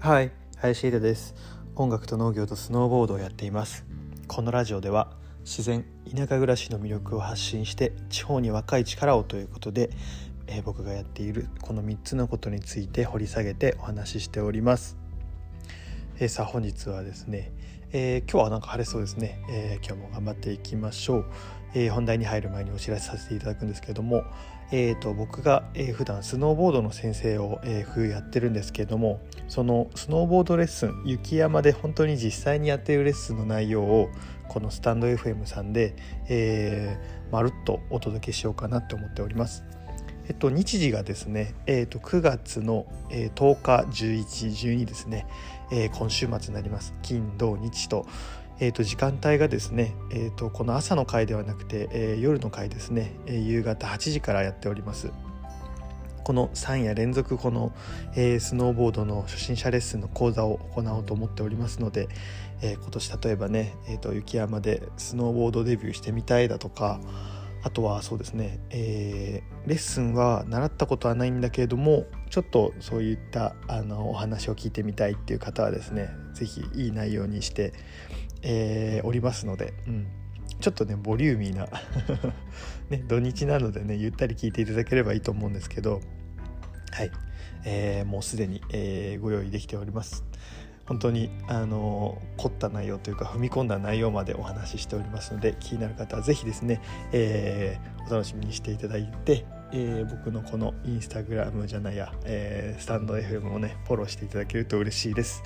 はい林秀です。音楽と農業とスノーボードをやっています。このラジオでは自然田舎暮らしの魅力を発信して地方に若い力をということで、えー、僕がやっているこの3つのことについて掘り下げてお話ししております、えー、さあ本日はですね、えー、今日はなんか晴れそうですね、え今日も頑張っていきましょう、え本題に入る前にお知らせさせていただくんですけれどもえーと、僕が、えー、普段スノーボードの先生を、えー、冬やってるんですけれどもそのスノーボードレッスン雪山で本当に実際にやっているレッスンの内容をこのスタンド FM さんで、えー、まるっとお届けしようかなと思っております。えっと、日時がですね、えっと、9月の、えー、10日11、12ですね、えー、今週末になります金土日と、えー、と時間帯がですね、えー、とこの朝の回ではなくて、えー、夜の回ですね、えー、夕方8時からやっております。この3夜連続この、えー、スノーボードの初心者レッスンの講座を行おうと思っておりますので、えー、今年例えばね、えーと、雪山でスノーボードデビューしてみたいだとかあとはそうですね、えー、レッスンは習ったことはないんだけれどもちょっとそういったあのお話を聞いてみたいっていう方はですね是非いい内容にしてえー、おりますので、うん、ちょっとねボリューミーな ね、土日なのでねゆったり聞いていただければいいと思うんですけどはい、えー、もうすでに、えー、ご用意できております。本当にあの凝った内容というか踏み込んだ内容までお話ししておりますので気になる方は是非ですね、えー、お楽しみにしていただいて、えー、僕のこのインスタグラムじゃないや、えー、スタンド FM をねフォローしていただけると嬉しいです。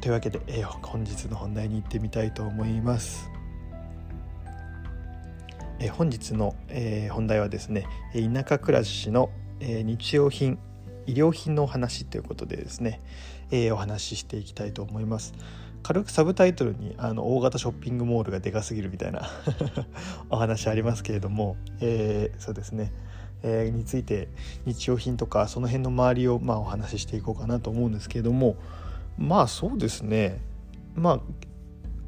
というわけで、えー、本日の本題に行ってみたいと思います。えー、本日の、えー、本題はですね田舎暮らしの、え日用品医療品のお話ということでですね、えお話ししていきたいと思います。軽くサブタイトルにあの大型ショッピングモールがでかすぎるみたいな お話ありますけれども、えー、そうですね、えー、について日用品とかその辺の周りをまあお話ししていこうかなと思うんですけれども、まあそうですね。まあ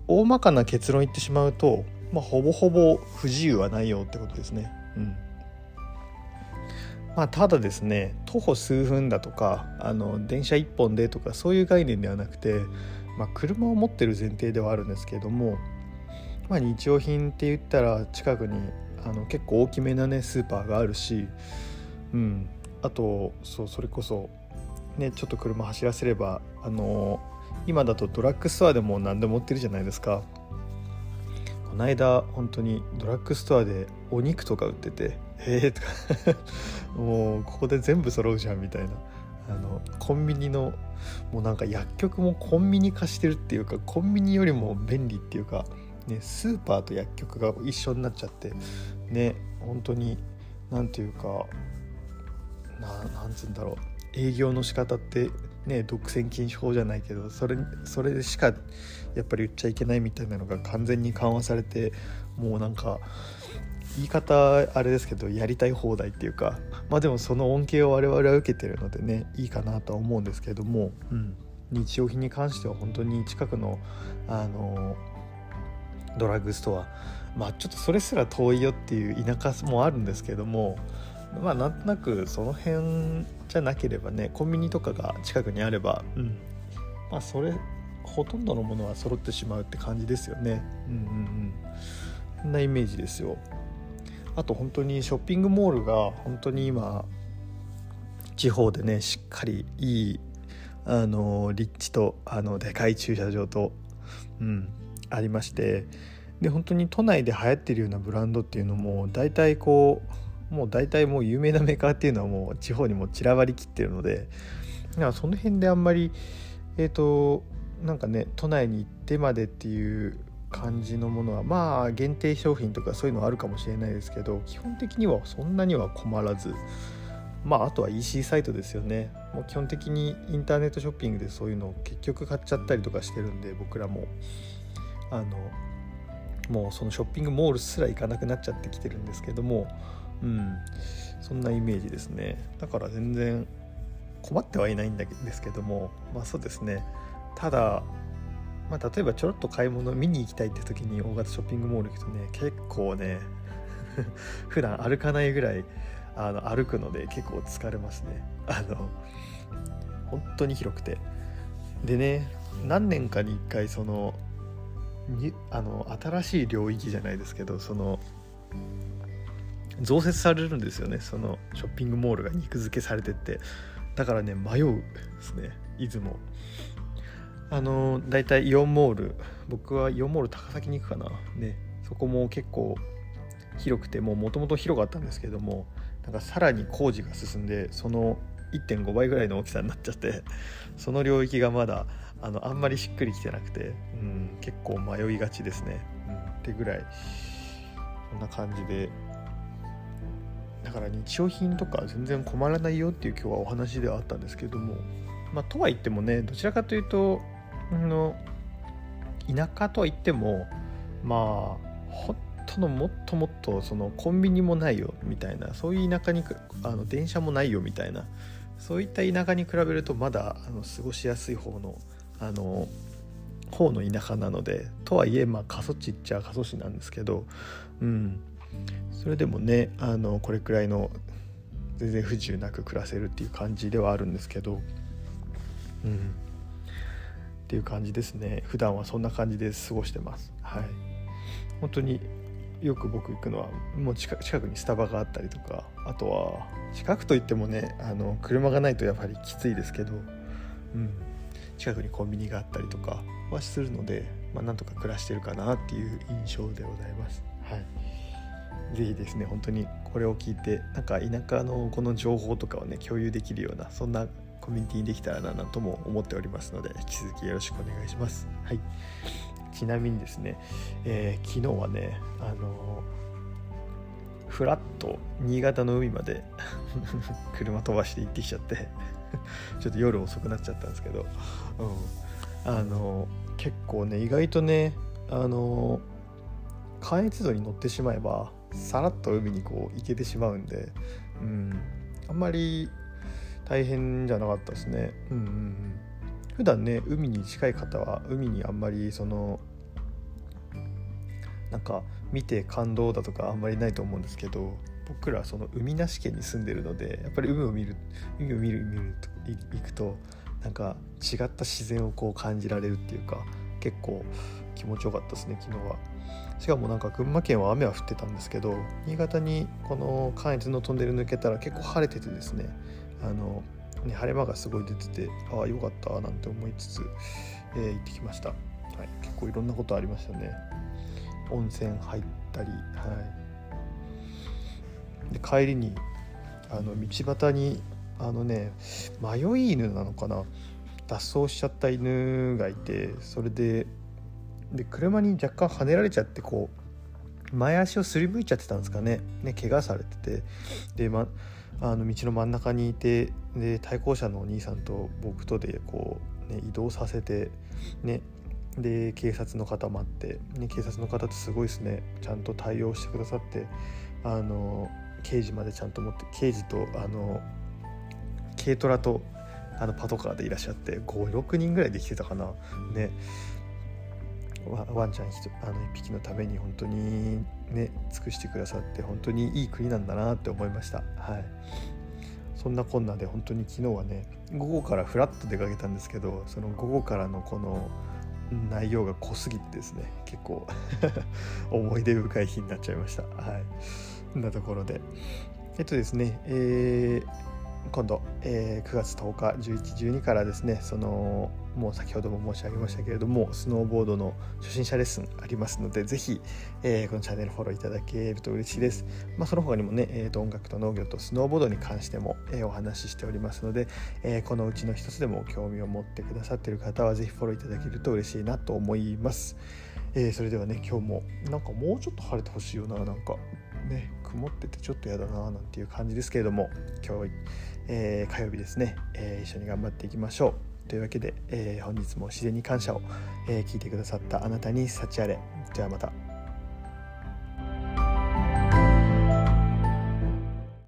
大まかな結論言ってしまうと、まあ、ほぼほぼ不自由はないよってことですね。うん。まあ、ただですね徒歩数分だとかあの電車1本でとかそういう概念ではなくて、まあ、車を持ってる前提ではあるんですけれども、まあ、日用品って言ったら近くにあの結構大きめなねスーパーがあるし、うん、あとそうそれこそね、ちょっと車走らせればあの今だとドラッグストアでも何でも売ってるじゃないですか。この間本当にドラッグストアでお肉とか売ってて「へえ」とか もうここで全部揃うじゃんみたいな。あのコンビニのもうなんか薬局もコンビニ化してるっていうかコンビニよりも便利っていうか、ね、スーパーと薬局が一緒になっちゃってね本当に何ていうかななんつうんだろう。営業の仕方ってね独占禁止法じゃないけどそれそれしかやっぱり言っちゃいけないみたいなのが完全に緩和されてもうなんか言い方あれですけどやりたい放題っていうかまあでもその恩恵を我々は受けてるのでねいいかなとは思うんですけども、うん、日用品に関しては本当に近くのあのドラッグストアまあちょっとそれすら遠いよっていう田舎もあるんですけどもまあなんとなくその辺じゃなければねコンビニとかが近くにあれば、うん、まあそれほとんどのものは揃ってしまうって感じですよね。うんうんうん。そんなイメージですよ。あと本当にショッピングモールが本当に今地方でねしっかりいいあの立地とあのでかい駐車場と、うん、ありまして。で本当に都内で流行ってるようなブランドっていうのも大体こうもう大体もう有名なメーカーっていうのはもう地方にも散らばりきってるのでだからその辺であんまりえっ、ー、となんかね都内に行ってまでっていう感じのものはまあ限定商品とかそういうのはあるかもしれないですけど基本的にはそんなには困らずまああとは EC サイトですよね。もう基本的にインターネットショッピングでそういうのを結局買っちゃったりとかしてるんで僕らも。あのもうそのショッピングモールすら行かなくなっちゃってきてるんですけどもうん。そんなイメージですね。だから全然困ってはいないんですけどもまあそうですね。ただ、まあ、例えばちょろっと買い物見に行きたいって時に大型ショッピングモール行くとね結構ね 普段歩かないぐらいあの歩くので結構疲れますね。あの本当に広くて。でね何年かに1回そのにあの新しい領域じゃないですけどその増設されるんですよね。そのショッピングモールが肉付けされてって。だからね迷うですね。出雲。あの大体イオンモール。僕はイオンモール高崎に行くかな。ねそこも結構広くてもともと広かったんですけどもなんかさらに工事が進んでその1.5倍ぐらいの大きさになっちゃってその領域がまだあのあんまりしっくりきてなくて、うん、結構迷いがちですね、うん、ってぐらい。こんな感じでだから日用品とか全然困らないよっていう今日はお話ではあったんですけどもまあとは言ってもねどちらかというとあの田舎とは言ってもまあ本当のもっともっとそのコンビニもないよみたいなそういう田舎にあの電車もないよみたいなそういった田舎に比べるとまだあの過ごしやすい方のあの方の田舎なのでとはいえまあ過疎地っちゃ過疎地なんですけどうん。それでもねあのこれくらいの全然不自由なく暮らせるっていう感じではあるんですけどうん。っていう感じですね。普段はそんな感じで過ごしてます。はい。本当によく僕行くのはもう近くにスタバがあったりとかあとは近くといってもねあの車がないとやっぱりきついですけど、うん、近くにコンビニがあったりとかはするので、まあ、なんとか暮らしてるかなっていう印象でございます。はい。是非ですね本当にこれを聞いてなんか田舎のこの情報とかをね共有できるようなそんなコミュニティにできたらなとも思っておりますので引き続きよろしくお願いします。はいちなみにですね、えー、昨日はねあのフラッと新潟の海まで 車飛ばして行ってきちゃってちょっと夜遅くなっちゃったんですけど、うん、あの結構ね意外とねあの関越道に乗ってしまえばさらっと海にこう行けてしまうんで、うん、あんまり大変じゃなかったですね。うんうんうん普段ね海に近い方は海にあんまりそのなんか見て感動だとかあんまりないと思うんですけど僕らその海なし県に住んでるのでやっぱり海を見る海を見る見ると行くとなんか違った自然をこう感じられるっていうか結構気持ちよかったですね昨日は。しかもなんか群馬県は雨は降ってたんですけど新潟にこの関越のトンネル抜けたら結構晴れててですねあのね晴れ間がすごい出ててああよかったなんて思いつつ、えー、行ってきました、はい、結構いろんなことありましたね。温泉入ったり、はい、で帰りにあの道端にあのね迷い犬なのかな。脱走しちゃった犬がいてそれでで車に若干はねられちゃってこう前足をすりむいちゃってたんですかね。ね怪我されてて。で、ま、あの道の真ん中にいてで対向車のお兄さんと僕とでこう、ね、移動させてねで警察の方待って、ね、警察の方ってすごいですね。ちゃんと対応してくださってあの刑事までちゃんと持って刑事とあの軽トラとあのパトカーでいらっしゃって56人ぐらいできてたかな。ね。ワンちゃんあの1匹のために本当にね尽くしてくださって本当にいい国なんだなって思いました。はい。そんなこんなで本当に昨日はね午後からフラッと出かけたんですけどその午後からのこの内容が濃すぎてですね結構 思い出深い日になっちゃいました。はい。そんなところで。えっとですねえー、今度、えー、9月10日1112からですねそのもう先ほども申し上げましたけれどもスノーボードの初心者レッスンありますのでぜひ、えー、このチャンネルフォローいただけると嬉しいです、まあ、その他にもね、えー、と音楽と農業とスノーボードに関しても、えー、お話ししておりますので、えー、このうちの一つでも興味を持ってくださっている方はぜひフォローいただけると嬉しいなと思います、え、それではね今日もなんかもうちょっと晴れてほしいよななんか。ね曇っててちょっとやだななんていう感じですけれども今日、えー、火曜日ですね、えー、一緒に頑張っていきましょうというわけで、えー、本日も自然に感謝を、え、聞いてくださったあなたに幸あれではまた。